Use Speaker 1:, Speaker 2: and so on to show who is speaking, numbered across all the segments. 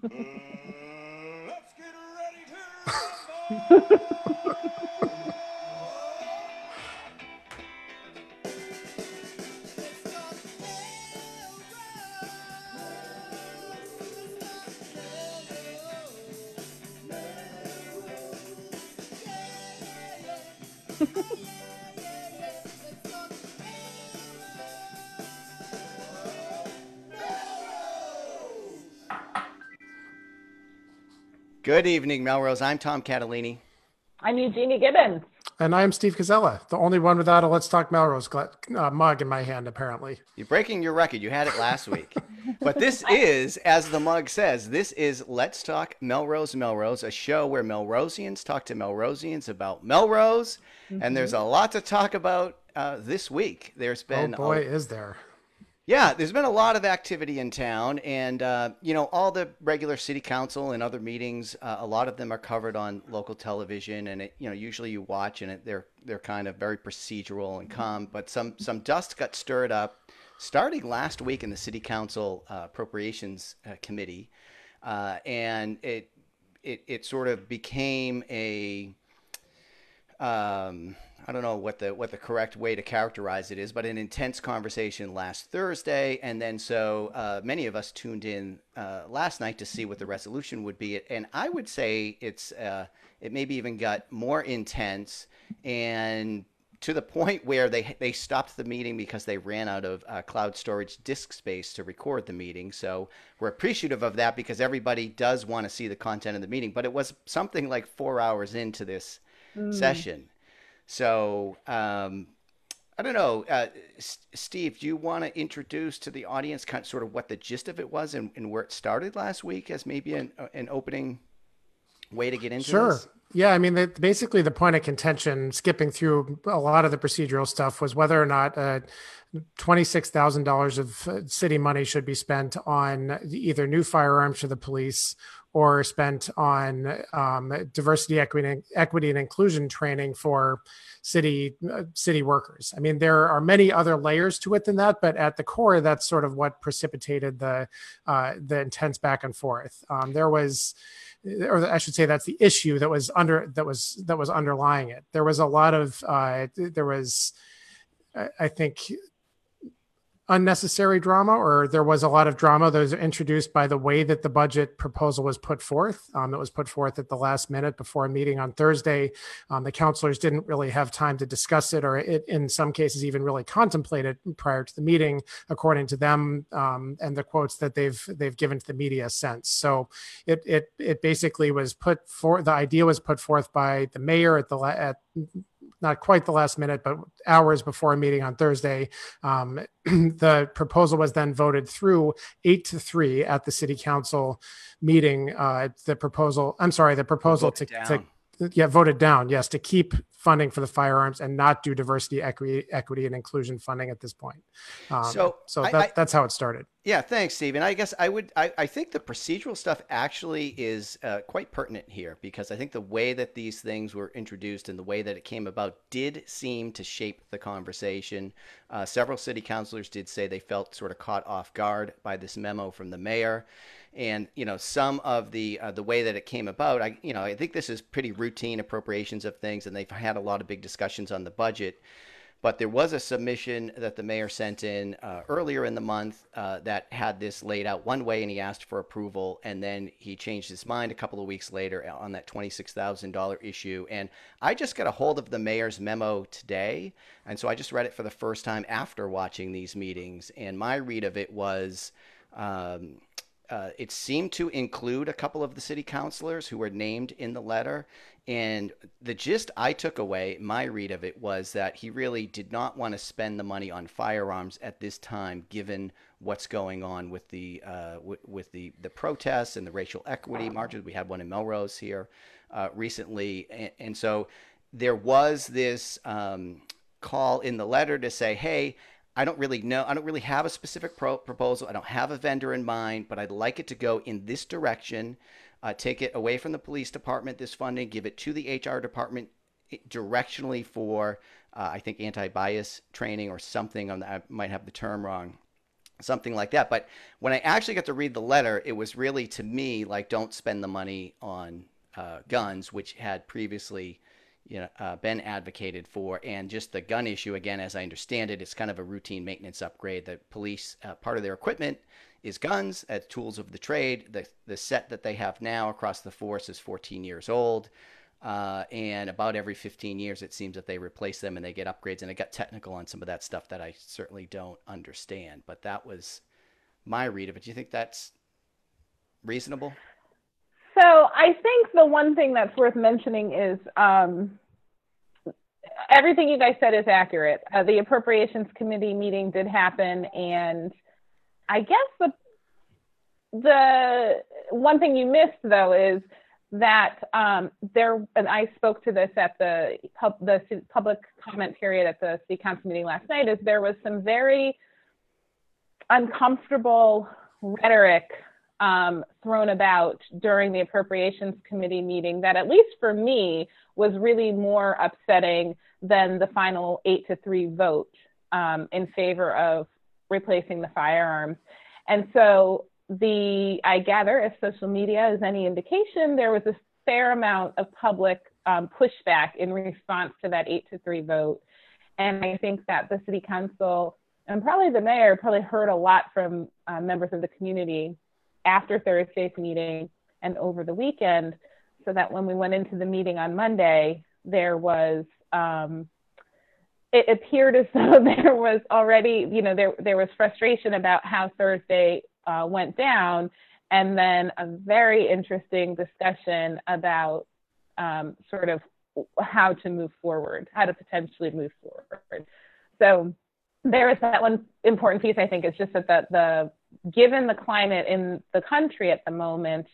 Speaker 1: let's
Speaker 2: Good evening, Melrose. I'm Tom Catalini.
Speaker 3: I'm Eugenia Gibbons.
Speaker 4: And I'm Steve Casella, the only one without a Let's Talk Melrose uh, mug in my hand, apparently.
Speaker 2: You're breaking your record. You had it last week. but this is, as the mug says, this is Let's Talk Melrose Melrose, a show where Melrosians talk to Melrosians about Melrose. Mm-hmm. And there's a lot to talk about uh, this week. There's been.
Speaker 4: Oh, boy, a, is there.
Speaker 2: Yeah, there's been a lot of activity in town, and uh, you know all the regular city council and other meetings. Uh, a lot of them are covered on local television, and it, you know usually you watch and it, they're they're kind of very procedural and calm. But some some dust got stirred up starting last week in the city council uh, appropriations uh, committee, uh, and it it it sort of became a um, I don't know what the what the correct way to characterize it is, but an intense conversation last Thursday, and then so uh, many of us tuned in uh, last night to see what the resolution would be, and I would say it's uh, it maybe even got more intense, and to the point where they they stopped the meeting because they ran out of uh, cloud storage disk space to record the meeting. So we're appreciative of that because everybody does want to see the content of the meeting, but it was something like four hours into this mm. session so um, I don't know, uh, S- Steve. Do you want to introduce to the audience kind of sort of what the gist of it was and, and where it started last week as maybe an, an opening way to get into
Speaker 4: sure.
Speaker 2: This?
Speaker 4: Yeah, I mean, the, basically, the point of contention, skipping through a lot of the procedural stuff, was whether or not uh, twenty-six thousand dollars of uh, city money should be spent on either new firearms for the police or spent on um, diversity, equity, equity, and inclusion training for city uh, city workers. I mean, there are many other layers to it than that, but at the core, that's sort of what precipitated the uh, the intense back and forth. Um, there was or I should say that's the issue that was under that was that was underlying it. There was a lot of uh, there was I think unnecessary drama, or there was a lot of drama that was introduced by the way that the budget proposal was put forth. Um, it was put forth at the last minute before a meeting on Thursday. Um, the councilors didn't really have time to discuss it, or it, in some cases, even really contemplate it prior to the meeting, according to them um, and the quotes that they've they've given to the media since. So it it it basically was put for the idea was put forth by the mayor at the at not quite the last minute, but hours before a meeting on Thursday. Um, the proposal was then voted through eight to three at the city council meeting. Uh, the proposal, I'm sorry, the proposal to, to, yeah, voted down. Yes, to keep funding for the firearms and not do diversity, equity, equity, and inclusion funding at this point. Um, so, so that, I, that's how it started.
Speaker 2: Yeah, thanks, Stephen. I guess I would. I, I think the procedural stuff actually is uh, quite pertinent here because I think the way that these things were introduced and the way that it came about did seem to shape the conversation. Uh, several city councilors did say they felt sort of caught off guard by this memo from the mayor and you know some of the uh, the way that it came about i you know i think this is pretty routine appropriations of things and they've had a lot of big discussions on the budget. But there was a submission that the mayor sent in uh, earlier in the month uh, that had this laid out one way and he asked for approval and then he changed his mind a couple of weeks later on that $26000 issue. And i just got a hold of the mayor's memo today and so i just read it for the first time after watching these meetings. And my read of it was um, uh, it seemed to include a couple of the city councilors who were named in the letter. And the gist I took away, my read of it, was that he really did not want to spend the money on firearms at this time, given what's going on with the uh, w- with the the protests and the racial equity marches. We had one in Melrose here uh, recently, and, and, so there was this um, call in the letter to say, "Hey, I don't really know. I don't really have a specific pro- proposal. I don't have a vendor in mind, but I'd like it to go in this direction. Uh, take it away from the police department, this funding, give it to the HR department directionally for, uh, I think, anti bias training or something. I might have the term wrong. something like that. But when I actually got to read the letter, it was really to me like don't spend the money on uh, guns, which had previously you know uh, been advocated for, and just the gun issue again, as I understand it, it's kind of a routine maintenance upgrade. The police uh, part of their equipment is guns as tools of the trade. The the set that they have now across the force is 14 years old. Uh, and about every 15 years, it seems that they replace them and they get upgrades. And it got technical on some of that stuff that I certainly don't understand. But that was my read of it. Do you think that's reasonable?
Speaker 3: So I think the one thing that's worth mentioning is um, everything you guys said is accurate. Uh, the appropriations committee meeting did happen, and I guess the the one thing you missed though is that um, there, and I spoke to this at the pub, the public comment period at the city council meeting last night, is there was some very uncomfortable rhetoric um, thrown about during the appropriations committee meeting that, at least for me, was really more upsetting than the final eight to three vote um, in favor of replacing the firearms. And so the I gather, if social media is any indication, there was a fair amount of public um, pushback in response to that eight to three vote. And I think that the city council and probably the mayor probably heard a lot from uh, members of the community after Thursday's meeting and over the weekend, so that when we went into the meeting on Monday, there was um, it appeared as though there was already, you know, there there was frustration about how Thursday uh, went down, and then a very interesting discussion about um, sort of how to move forward, how to potentially move forward. So there is that one important piece. I think is just that the, the given the climate in the country at the moment,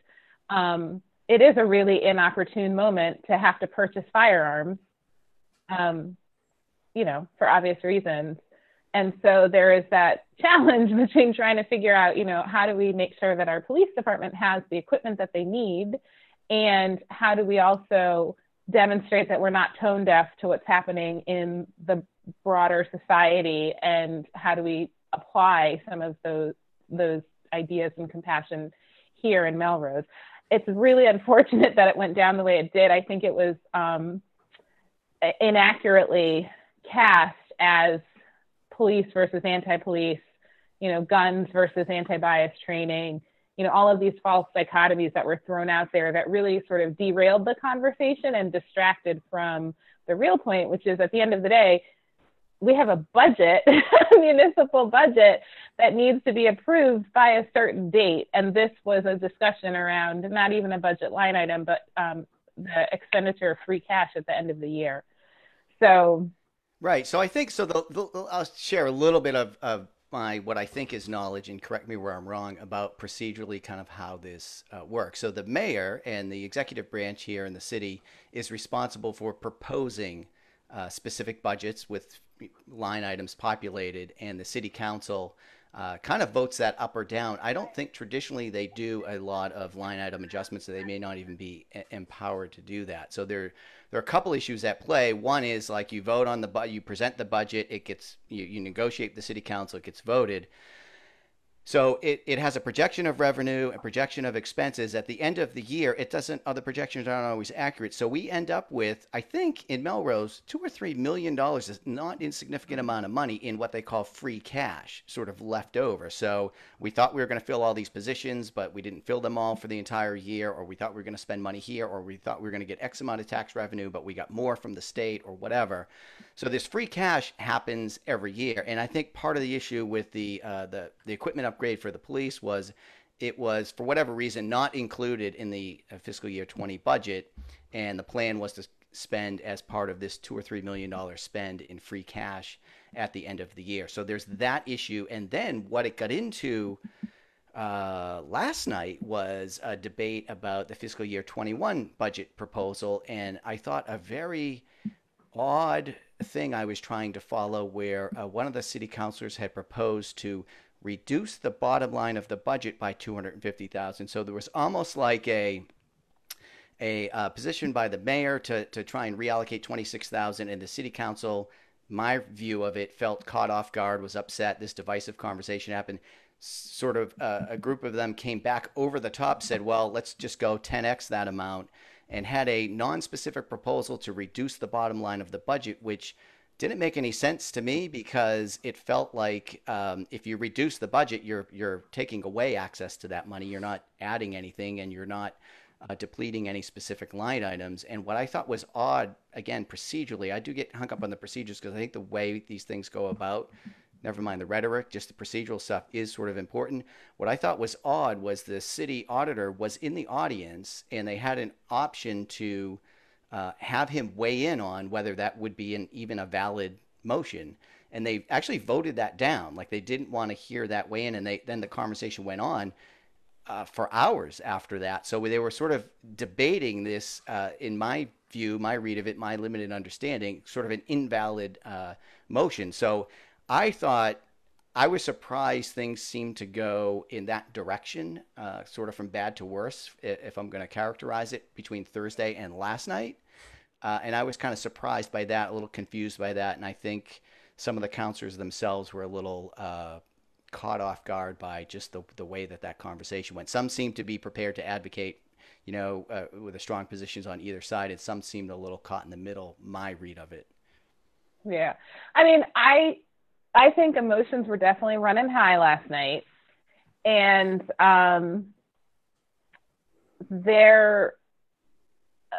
Speaker 3: um, it is a really inopportune moment to have to purchase firearms. Um, you know, for obvious reasons. And so there is that challenge between trying to figure out, you know, how do we make sure that our police department has the equipment that they need? And how do we also demonstrate that we're not tone deaf to what's happening in the broader society? And how do we apply some of those, those ideas and compassion here in Melrose? It's really unfortunate that it went down the way it did. I think it was um, inaccurately cast as police versus anti-police, you know, guns versus anti-bias training, you know, all of these false dichotomies that were thrown out there that really sort of derailed the conversation and distracted from the real point, which is at the end of the day, we have a budget, a municipal budget that needs to be approved by a certain date. And this was a discussion around not even a budget line item, but um, the expenditure of free cash at the end of the year. So
Speaker 2: Right. So I think so. The, the, I'll share a little bit of, of my what I think is knowledge, and correct me where I'm wrong about procedurally kind of how this uh, works. So the mayor and the executive branch here in the city is responsible for proposing uh, specific budgets with line items populated, and the city council uh, kind of votes that up or down. I don't think traditionally they do a lot of line item adjustments, so they may not even be empowered to do that. So there, there are a couple issues at play. One is like you vote on the you present the budget, it gets you, you negotiate the city council, it gets voted. So it, it has a projection of revenue, a projection of expenses. At the end of the year, it doesn't, other projections aren't always accurate. So we end up with, I think in Melrose, two or three million dollars is not insignificant amount of money in what they call free cash, sort of left over. So we thought we were going to fill all these positions, but we didn't fill them all for the entire year, or we thought we were going to spend money here, or we thought we were going to get X amount of tax revenue, but we got more from the state or whatever. So this free cash happens every year. And I think part of the issue with the, uh, the, the equipment upgrade for the police was it was for whatever reason not included in the uh, fiscal year 20 budget. And the plan was to spend as part of this two or three million dollar spend in free cash at the end of the year. So there's that issue. And then what it got into uh, last night was a debate about the fiscal year 21 budget proposal. And i thought a very odd thing i was trying to follow where uh, one of the city councilors had proposed to reduce the bottom line of the budget by 250,000. So there was almost like a a uh, position by the mayor to, to try and reallocate 26,000 and the city council my view of it, felt caught off guard, was upset. This divisive conversation happened. Sort of uh, a group of them came back over the top, said, well, let's just go 10x that amount, and had a non specific proposal to reduce the bottom line of the budget, which didn't make any sense to me because it felt like um, if you reduce the budget, you're you're taking away access to that money. You're not adding anything, and you're not uh, depleting any specific line items. And what I thought was odd, again, procedurally, I do get hung up on the procedures because I think the way these things go about, never mind the rhetoric, just the procedural stuff is sort of important. What I thought was odd was the city auditor was in the audience, and they had an option to uh, have him weigh in on whether that would be an, even a valid motion. And they actually voted that down. Like they didn't want to hear that weigh in. And they, then the conversation went on uh, for hours after that. So they were sort of debating this, uh, in my view, my read of it, my limited understanding, sort of an invalid uh, motion. So I thought I was surprised things seemed to go in that direction, uh, sort of from bad to worse, if I'm going to characterize it, between Thursday and last night. Uh, and I was kind of surprised by that, a little confused by that. And I think some of the counselors themselves were a little uh, caught off guard by just the, the way that that conversation went. Some seemed to be prepared to advocate, you know, uh, with the strong positions on either side, and some seemed a little caught in the middle, my read of it.
Speaker 3: Yeah. I mean, I I think emotions were definitely running high last night. And um there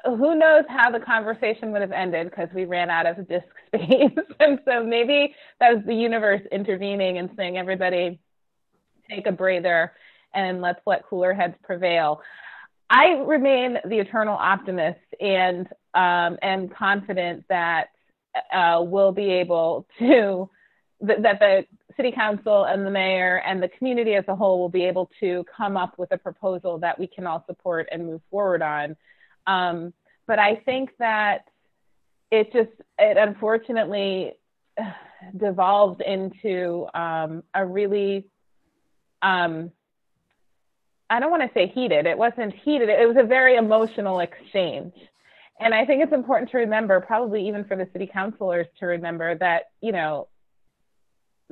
Speaker 3: who knows how the conversation would have ended because we ran out of disk space. and so maybe that was the universe intervening and saying everybody take a breather and let's let cooler heads prevail. I remain the eternal optimist and um, and confident that uh, we'll be able to th- that the city council and the mayor and the community as a whole will be able to come up with a proposal that we can all support and move forward on. Um, but I think that it just it unfortunately devolved into um, a really um, I don't want to say heated. It wasn't heated. It was a very emotional exchange. And I think it's important to remember, probably even for the city councilors to remember that, you know,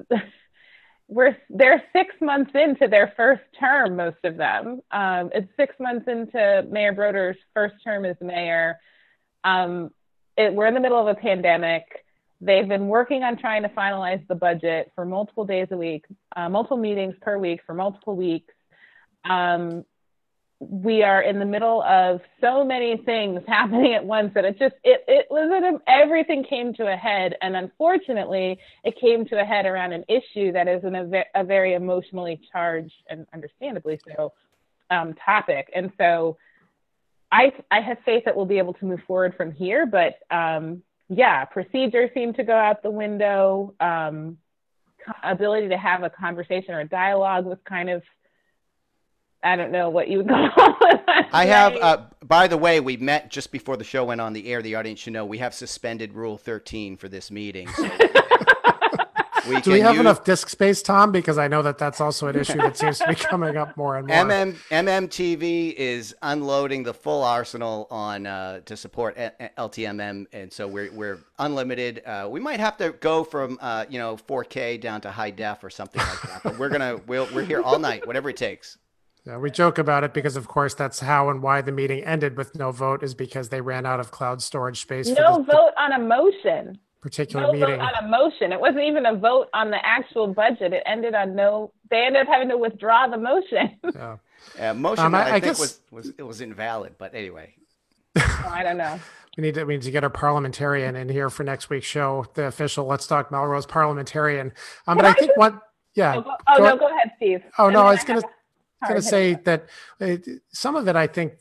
Speaker 3: we're they're six months into their first term, most of them. Um, it's six months into Mayor Brodeur's first term as mayor. Um, it, we're in the middle of a pandemic. They've been working on trying to finalize the budget for multiple days a week, uh, multiple meetings per week for multiple weeks. Um, we are in the middle of so many things happening at once that it just it it was everything came to a head. And unfortunately it came to a head around an issue that is an, a, very emotionally charged and understandably so um, topic. And so I I have faith that we'll be able to move forward from here but um, yeah procedures seem to go out the window. Um, ability to have a conversation or a dialogue was kind of I don't know what you would call it.
Speaker 2: I have, uh, by the way, we met just before the show went on the air. The audience should know we have suspended Rule 13 for this meeting. So we
Speaker 4: Do we have
Speaker 2: use-
Speaker 4: enough disk space, Tom? Because I know that that's also an issue that seems to be coming up more and more.
Speaker 2: MM, MMTV is unloading the full arsenal on uh, to support A- A- LTMM, and so we're we're unlimited. Uh, we might have to go from uh, you know 4K down to high def or something like that, but we're gonna we'll, we're here all night, whatever it takes.
Speaker 4: Yeah, we joke about it because, of course, that's how and why the meeting ended with no vote is because they ran out of cloud storage space
Speaker 3: no
Speaker 4: this
Speaker 3: vote on a motion.
Speaker 4: particular
Speaker 3: No
Speaker 4: meeting.
Speaker 3: vote on a motion. It wasn't even a vote on the actual budget. It ended on no. They ended up having to withdraw the motion.
Speaker 4: Yeah.
Speaker 2: Uh, motion
Speaker 4: Um, I-
Speaker 2: I,
Speaker 4: I
Speaker 2: think
Speaker 4: guess-
Speaker 2: was, was it was invalid, but anyway.
Speaker 3: Oh, I don't know.
Speaker 4: We need to we need to get our parliamentarian in here for next week's show, the official Let's Talk Melrose parliamentarian. Um, but I think one, yeah.
Speaker 3: Oh, go, oh
Speaker 4: go
Speaker 3: no,
Speaker 4: ahead.
Speaker 3: go ahead, Steve.
Speaker 4: Oh
Speaker 3: And
Speaker 4: no, I was gonna
Speaker 3: a
Speaker 4: going to say that uh, some of it, I think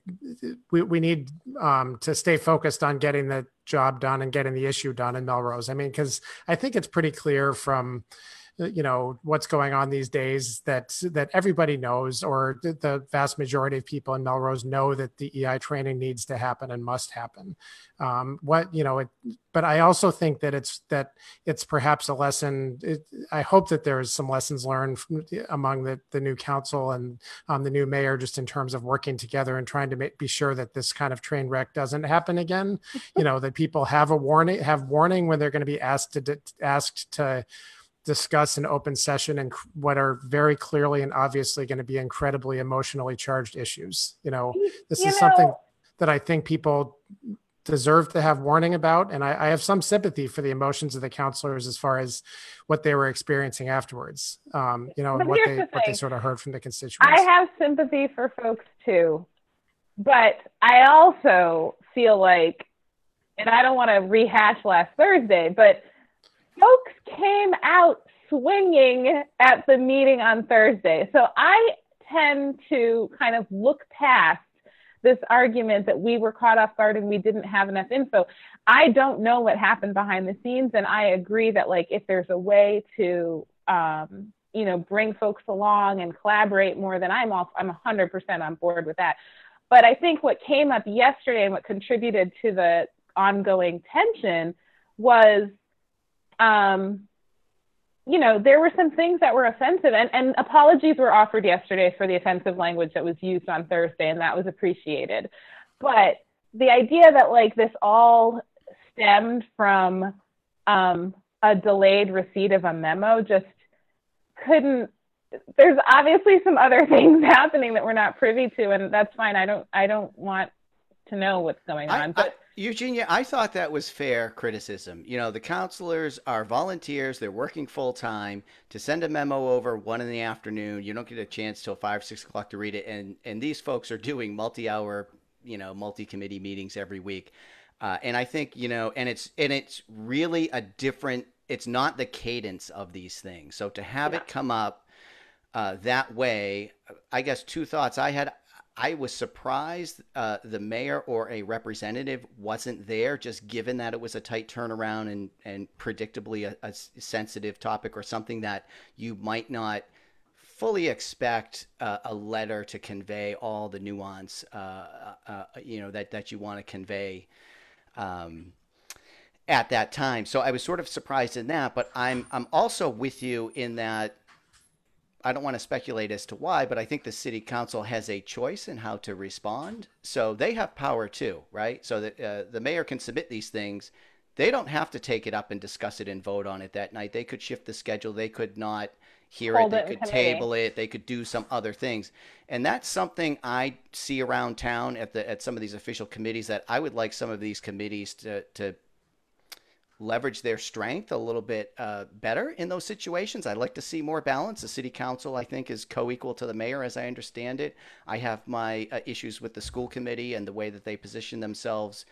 Speaker 4: we, we need um, to stay focused on getting the job done and getting the issue done in Melrose. I mean, because I think it's pretty clear from you know what's going on these days that that everybody knows or the, the vast majority of people in melrose know that the ei training needs to happen and must happen. Um, what you know it, but i also think that it's that it's perhaps a lesson it, i hope that there's some lessons learned from, among the, the new council and um, the new mayor just in terms of working together and trying to make, be sure that this kind of train wreck doesn't happen again. You know that people have a warning have warning when they're going to be asked to asked to discuss an open session and what are very clearly and obviously going to be incredibly emotionally charged issues. You know, this
Speaker 3: You
Speaker 4: is
Speaker 3: know-
Speaker 4: something that I think people deserve to have warning about. And I, I have some sympathy for the emotions of the counselors as far as what they were experiencing afterwards. Um, you know, and what they
Speaker 3: the
Speaker 4: what they sort of heard from the constituents.
Speaker 3: I have sympathy for folks too, but I also feel like, and I don't want to rehash last Thursday, but folks came out swinging at the meeting on Thursday. So I tend to kind of look past this argument that we were caught off guard and we didn't have enough info. I don't know what happened behind the scenes, and I agree that like if there's a way to um, you know bring folks along and collaborate more, then I'm off. I'm 100% on board with that. But I think what came up yesterday and what contributed to the ongoing tension was um, you know, there were some things that were offensive, and, and apologies were offered yesterday for the offensive language that was used on Thursday, and that was appreciated. But the idea that like this all stemmed from um, a delayed receipt of a memo just couldn't. There's obviously some other things happening that we're not privy to, and that's fine. I don't. I don't want to know what's going on,
Speaker 2: I,
Speaker 3: but.
Speaker 2: Eugenia, I thought that was fair criticism. You know, the counselors are volunteers; they're working full time. To send a memo over one in the afternoon, you don't get a chance till five, six o'clock to read it. And and these folks are doing multi-hour, you know, multi-committee meetings every week. Uh, and I think you know, and it's and it's really a different. It's not the cadence of these things. So to have it come up uh, that way, I guess two thoughts I had. I was surprised uh, the mayor or a representative wasn't there, just given that it was a tight turnaround and and predictably a, a sensitive topic or something that you might not fully expect uh, a letter to convey all the nuance, uh, uh, you know, that that you want to convey. Um, at that time, so I was sort of surprised in that, but I'm I'm also with you in that I don't want to speculate as to why, but I think the city council has a choice in how to respond. So they have power too, right? So that uh, the mayor can submit these things. They don't have to take it up and discuss it and vote on it that night. They could shift the schedule. They could not hear
Speaker 3: Hold
Speaker 2: it.
Speaker 3: it
Speaker 2: They
Speaker 3: in
Speaker 2: could table it. They could do some other things. And that's something I see around town at the at some of these official committees that I would like some of these committees to to leverage their strength a little bit uh, better in those situations. I'd like to see more balance. The city council, I think, is co-equal to the mayor, as I understand it. I have my uh, issues with the school committee and the way that they position themselves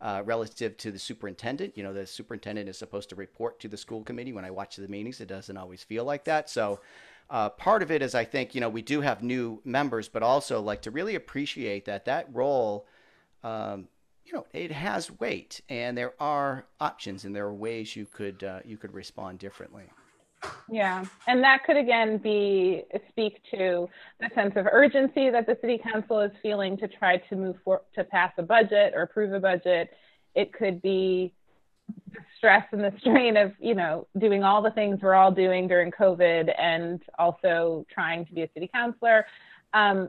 Speaker 2: uh, relative to the superintendent. You know, the superintendent is supposed to report to the school committee. When I watch the meetings, it doesn't always feel like that. So. Uh, part of it is I think you know we do have new members, but also like to really appreciate that that role um, you know it has weight and there are options and there are ways you could uh, you could respond differently
Speaker 3: Yeah, and that could again be speak to the sense of urgency that the city council is feeling to try to move for to pass a budget or approve a budget. It could be the stress and the strain of you know doing all the things we're all doing during COVID and also trying to be a city councilor. Um,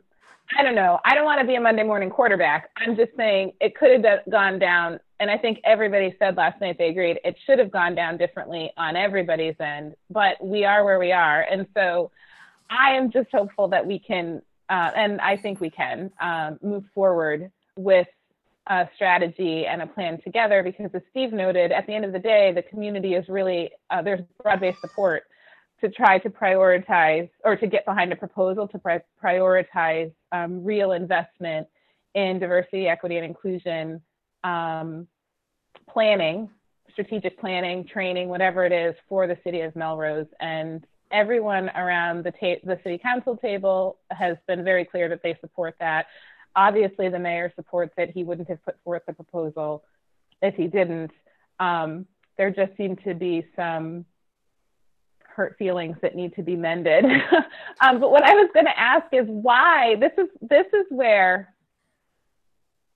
Speaker 3: I don't know. I don't want to be a Monday morning quarterback. I'm just saying it could have gone down. And I think everybody said last night they agreed it should have gone down differently on everybody's end. But we are where we are. And so I am just hopeful that we can, uh, and I think we can, um, move forward with a strategy and a plan together because, as Steve noted, at the end of the day, the community is really, uh, there's broad based support to try to prioritize or to get behind a proposal to pri- prioritize um, real investment in diversity, equity, and inclusion um, planning, strategic planning, training, whatever it is for the city of Melrose. And everyone around the, ta- the city council table has been very clear that they support that. Obviously, the mayor supports it. He wouldn't have put forth the proposal if he didn't. Um, there just seemed to be some hurt feelings that need to be mended. um, but what I was going to ask is why this is this is where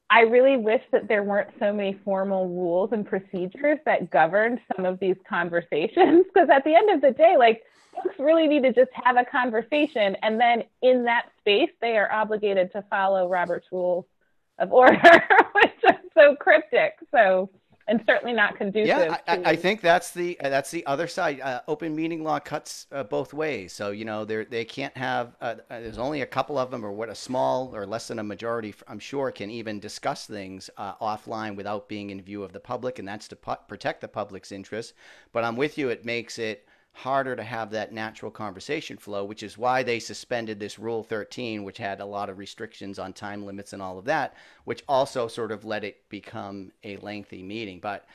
Speaker 3: I really wish that there weren't so many formal rules and procedures that governed some of these conversations. Because at the end of the day, like folks really need to just have a conversation, and then in that space, they are obligated to follow Robert's rules of order, which is so cryptic. So and certainly not conducive.
Speaker 2: Yeah, I,
Speaker 3: to-
Speaker 2: I think that's the uh, that's the other side. Uh, open meeting law cuts uh, both ways. So you know they they can't have. Uh, uh, there's only a couple of them, or what a small or less than a majority. I'm sure can even discuss things uh, offline without being in view of the public, and that's to protect the public's interest. But I'm with you. It makes it harder to have that natural conversation flow, which is why they suspended this Rule 13, which had a lot of restrictions on time limits and all of that, which also sort of let it become a lengthy meeting. But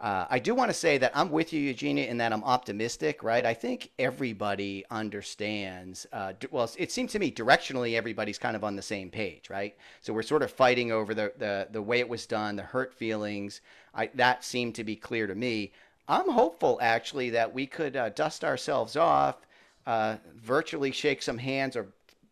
Speaker 2: uh, I do want to say that I'm with you, Eugenia, in that I'm optimistic, right? I think everybody understands. Uh, well, it seems to me directionally everybody's kind of on the same page, right? So we're sort of fighting over the the, the way it was done, the hurt feelings. I, that seemed to be clear to me. I'm hopeful actually that we could uh, dust ourselves off, uh, virtually shake some hands or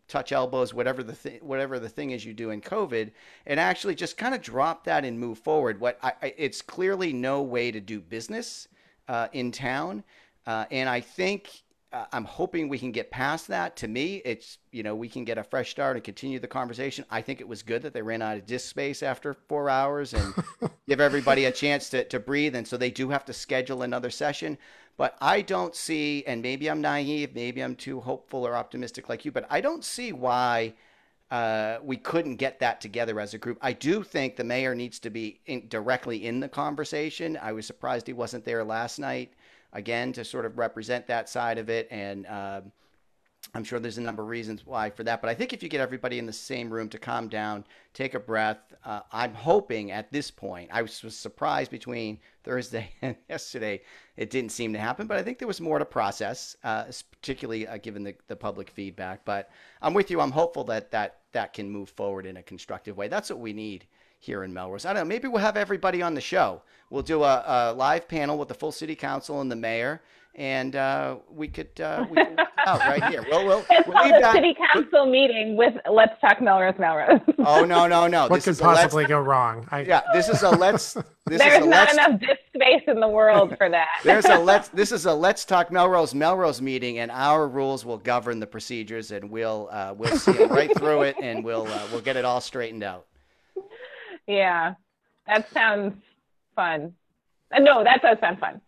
Speaker 2: touch elbows, whatever the th- whatever the thing is you do in COVID, and actually just kind of drop that and move forward. What I, I, it's clearly no way to do business uh, in town, uh, and I think uh, I'm hoping we can get past that. To me, it's you know we can get a fresh start and continue the conversation. I think it was good that they ran out of disk space after four hours and give everybody a chance to, to breathe, and so they do have to schedule another session. But I don't see, and maybe I'm naive, maybe I'm too hopeful or optimistic like you, but I don't see why uh, we couldn't get that together as a group. I do think the mayor needs to be in, directly in the conversation. I was surprised he wasn't there last night, again, to sort of represent that side of it. And uh, I'm sure there's a number of reasons why for that. But I think if you get everybody in the same room to calm down, take a breath, uh, I'm hoping at this point, I was, was surprised between Thursday and yesterday, it didn't seem to happen. But I think there was more to process, uh, particularly uh, given the, the public feedback. But I'm with you. I'm hopeful that that that can move forward in a constructive way. That's what we need here in Melrose. I don't know. Maybe we'll have everybody on the show. We'll do a, a live panel with the full city council and the mayor, and uh, we could uh, we can work it out right here. We'll we'll,
Speaker 3: it's
Speaker 2: we'll
Speaker 3: called
Speaker 2: leave
Speaker 3: a
Speaker 2: that.
Speaker 3: city council meeting with Let's Talk Melrose Melrose.
Speaker 2: Oh no no no!
Speaker 4: What
Speaker 2: this
Speaker 4: could
Speaker 2: is
Speaker 4: possibly go wrong? I,
Speaker 2: Yeah, this is a let's. This
Speaker 3: There's
Speaker 2: is a
Speaker 3: not
Speaker 2: let's.
Speaker 3: enough disk space in the world for that.
Speaker 2: There's a let's. This is a let's talk Melrose Melrose meeting, and our rules will govern the procedures, and we'll uh, we'll see right through it, and we'll uh, we'll get it all straightened out.
Speaker 3: Yeah, that sounds fun. Uh, no, that does sound fun.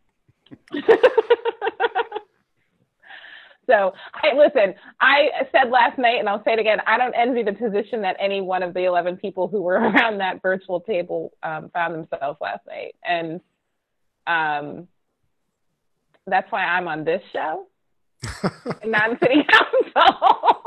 Speaker 3: so I listen. I said last night, and I'll say it again. I don't envy the position that any one of the eleven people who were around that virtual table um, found themselves last night, and um, that's why I'm on this show, and not in city council.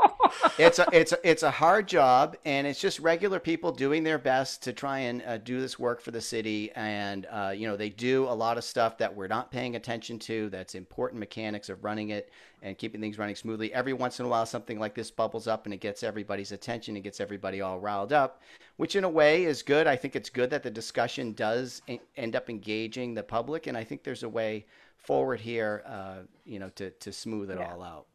Speaker 2: It's a it's a, it's a hard job, and it's just regular people doing their best to try and uh, do this work for the city. And uh, you know, they do a lot of stuff that we're not paying attention to. That's important mechanics of running it and keeping things running smoothly. Every once in a while, something like this bubbles up, and it gets everybody's attention. It gets everybody all riled up, which in a way is good. I think it's good that the discussion does en- end up engaging the public, and I think there's a way forward here, uh, you know, to to smooth it
Speaker 3: Yeah.
Speaker 2: all out.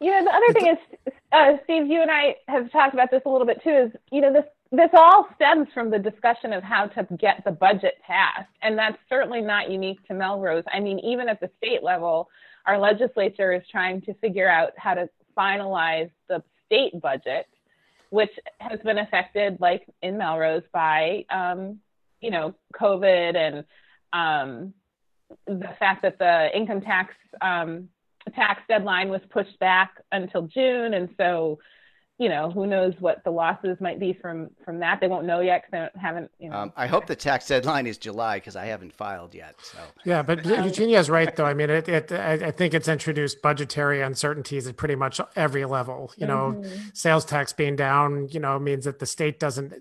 Speaker 3: You know, the other thing is, uh, Steve, you and I have talked about this a little bit too. Is you know this this all stems from the discussion of how to get the budget passed, and that's certainly not unique to Melrose. I mean, even at the state level, our legislature is trying to figure out how to finalize the state budget, which has been affected, like in Melrose, by um, you know COVID and um, the fact that the income tax um, tax deadline was pushed back until June, and so you know who knows what the losses might be from from that. They won't know yet because they haven't. You know,
Speaker 2: Um, I hope the tax deadline is July because I haven't filed yet. So
Speaker 4: Yeah, but Eugenia's right, though. I mean, it, it I, I think it's introduced budgetary uncertainties at pretty much every level. You know,
Speaker 3: Mhm.
Speaker 4: sales tax being down, you know, means that the state doesn't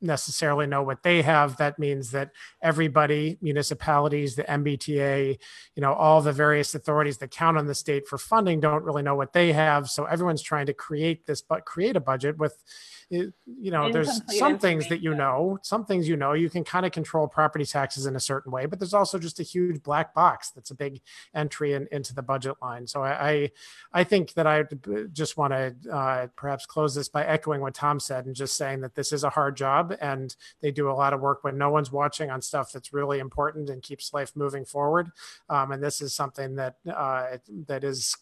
Speaker 4: necessarily know what they have. That means that everybody, municipalities, the MBTA, you know, all the various authorities that count on the state for funding don't really know what they have. So everyone's trying to create this, but create a budget with, you know, there's some things that you know, some things you know, you can kind of control property taxes in a certain way, but there's also just a huge black box that's a big entry in, into the budget line. So I, I, I think that I just want to uh, perhaps close this by echoing what Tom said and just saying that this is a hard job and they do a lot of work when no one's watching on stuff that's really important and keeps life moving forward. Um, and this is something that uh, that is,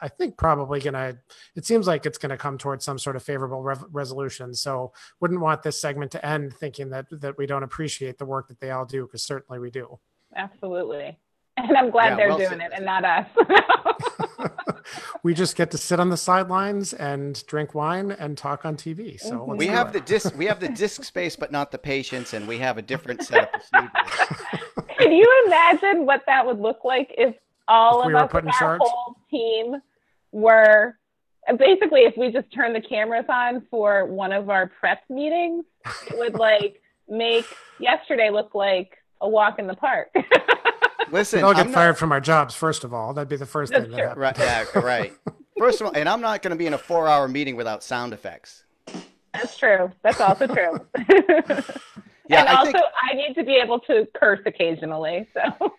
Speaker 4: I think, probably going to. It seems like it's going to come towards some sort of favorable rev- resolution. So wouldn't want this segment to end thinking that that we don't appreciate the work that they all do because certainly we do.
Speaker 3: Absolutely. And I'm glad
Speaker 2: Yeah,
Speaker 3: they're
Speaker 2: well
Speaker 3: doing
Speaker 2: said.
Speaker 3: it and not us.
Speaker 4: we just get to sit on the sidelines and drink wine and talk on TV. So mm-hmm.
Speaker 2: We have
Speaker 4: it.
Speaker 2: the disc. We have the disk space, but not the patience, and we have a different set of procedures.
Speaker 3: Can you imagine what that would look like if all
Speaker 4: If we
Speaker 3: of
Speaker 4: were
Speaker 3: us,
Speaker 4: put
Speaker 3: our
Speaker 4: charge?
Speaker 3: whole team, were basically if we just turned the cameras on for one of our prep meetings, it would like make yesterday look like a walk in the park.
Speaker 2: Listen,
Speaker 4: They'll get
Speaker 2: I'm not-
Speaker 4: fired from our jobs first of all. That'd be the first
Speaker 3: That's
Speaker 4: thing that
Speaker 3: true.
Speaker 4: happens.
Speaker 2: Right, yeah, right. First of all, and I'm not going to be in a four-hour meeting without sound effects.
Speaker 3: That's true. That's also true.
Speaker 2: Yeah,
Speaker 3: and
Speaker 2: I
Speaker 3: also,
Speaker 2: think-
Speaker 3: I need to be able to curse occasionally. So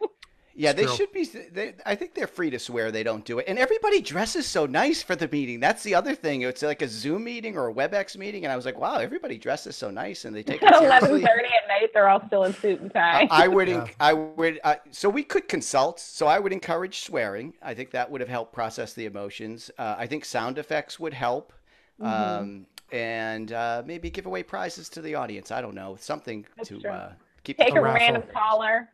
Speaker 2: Yeah, they
Speaker 4: true.
Speaker 2: should be. They, I think they're free to swear they don't do it, and everybody dresses so nice for the meeting. That's the other thing. It's like a Zoom meeting or a WebEx meeting, and I was like, wow, everybody dresses so nice, and they take it
Speaker 3: at eleven
Speaker 2: seriously.
Speaker 3: thirty at night, they're all still in suit and tie.
Speaker 2: I would,
Speaker 4: Yeah.
Speaker 2: I would. Uh, so we could consult. So I would encourage swearing. I think that would have helped process the emotions. Uh, I think sound effects would help,
Speaker 3: Mm-hmm.
Speaker 2: um, and uh, maybe give away prizes to the audience. I don't know, something
Speaker 3: That's
Speaker 2: to uh, keep.
Speaker 3: Take
Speaker 2: the
Speaker 3: a
Speaker 4: raffle.
Speaker 3: random caller.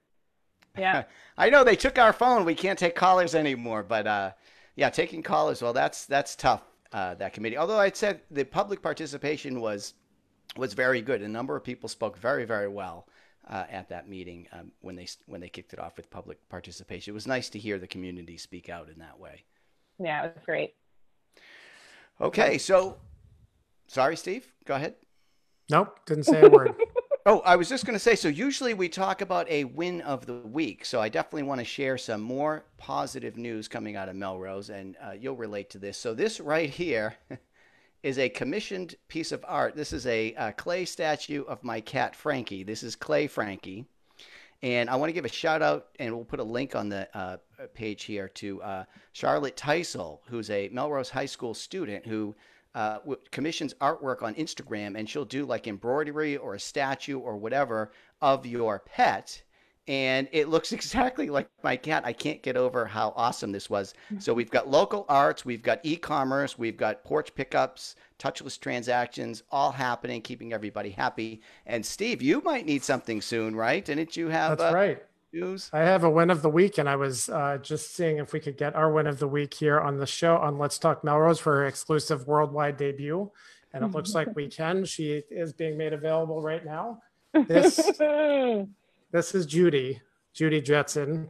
Speaker 3: Yeah.
Speaker 2: I know they took our phone. We can't take callers anymore. But uh, yeah, taking callers. Well, that's that's tough. Uh, that committee. Although I'd said the public participation was was very good. A number of people spoke very very well uh, at that meeting um, when they when they kicked it off with public participation. It was nice to hear the community speak out in that way.
Speaker 3: Yeah, it was great.
Speaker 2: Okay, so sorry, Steve. Go ahead.
Speaker 4: Nope, didn't say a word.
Speaker 2: Oh, I was just going to say so usually we talk about a win of the week. So I definitely want to share some more positive news coming out of Melrose, and uh, you'll relate to this. So, this right here is a commissioned piece of art. This is a, uh clay statue of my cat, Frankie. This is Clay Frankie. And I want to give a shout out, and we'll put a link on the uh, page here to uh, Charlotte Teisel, who's a Melrose High School student who uh, commissions artwork on Instagram, and she'll do like embroidery or a statue or whatever of your pet. And it looks exactly like my cat. I can't get over how awesome this was. So we've got local arts, we've got e-commerce, we've got porch pickups, touchless transactions, all happening, keeping everybody happy. And Steve, you might need something soon, right? Didn't you have
Speaker 4: That's
Speaker 2: uh,
Speaker 4: right.
Speaker 2: News?
Speaker 4: I have a win of the week, and I was uh, just seeing if we could get our win of the week here on the show on Let's Talk Melrose for her exclusive worldwide debut. And it looks like we can. She is being made available right now. This this is Judy, Judy Jetson.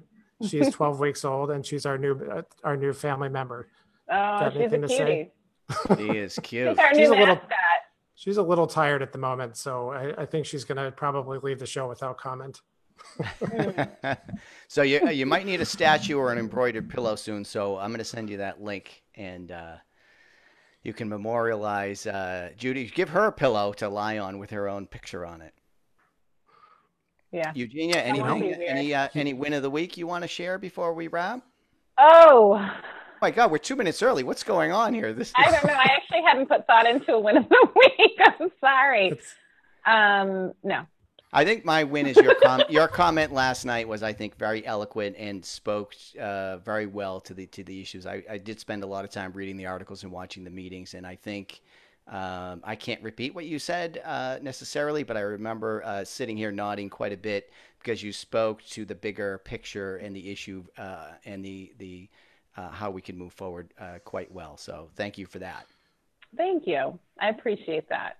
Speaker 4: She's 12 weeks old, and she's our new uh, our new family member.
Speaker 3: Oh, she's a
Speaker 4: anything to say?
Speaker 3: cutie.
Speaker 2: He is cute.
Speaker 3: She's
Speaker 4: She's a little-
Speaker 3: mascot.
Speaker 4: She's a little tired at the moment, so I, I think she's going to probably leave the show without comment.
Speaker 2: so you you might need a statue or an embroidered pillow soon. So I'm going to send you that link, and uh, you can memorialize uh, Judy. Give her a pillow to lie on with her own picture on it.
Speaker 3: Yeah.
Speaker 2: Eugenia,
Speaker 3: won't
Speaker 2: anything, any uh, any win of the week you want to share before we wrap?
Speaker 3: Oh,
Speaker 2: Oh my God, we're two minutes early. What's going on here? This is...
Speaker 3: I don't know. I actually hadn't put thought into a win of the week. I'm sorry. Um, no.
Speaker 2: I think my win is your com- your comment last night was I think very eloquent and spoke uh, very well to the to the issues. I, I did spend a lot of time reading the articles and watching the meetings, and I think um, I can't repeat what you said uh, necessarily, but I remember uh, sitting here nodding quite a bit because you spoke to the bigger picture and the issue uh, and the the uh, how we can move forward uh, quite well. So thank you for that.
Speaker 3: Thank you. I appreciate that.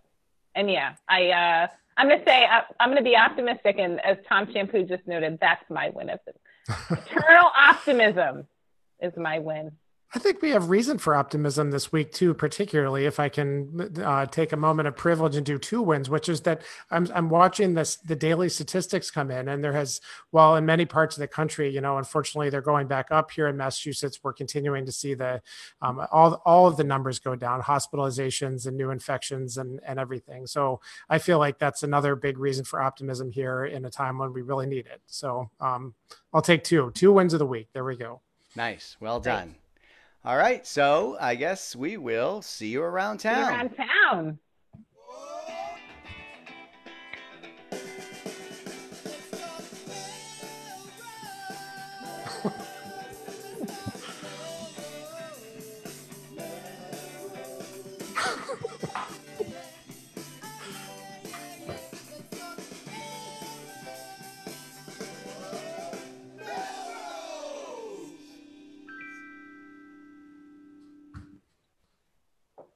Speaker 3: And yeah, I uh, I'm gonna say I, I'm gonna be optimistic, and as Tom Shampoo just noted, that's my win of the eternal optimism is my win.
Speaker 4: I think we have reason for optimism this week too, particularly if I can uh, take a moment of privilege and do two wins, which is that I'm I'm watching this the daily statistics come in, and there has well in many parts of the country, you know, unfortunately they're going back up here in Massachusetts. We're continuing to see the um, all all of the numbers go down, hospitalizations and new infections and and everything. So I feel like that's another big reason for optimism here in a time when we really need it. So um, I'll take two two wins of the week. There we go.
Speaker 2: Nice. Well done. All right. So I guess we will see you around town.
Speaker 3: around town.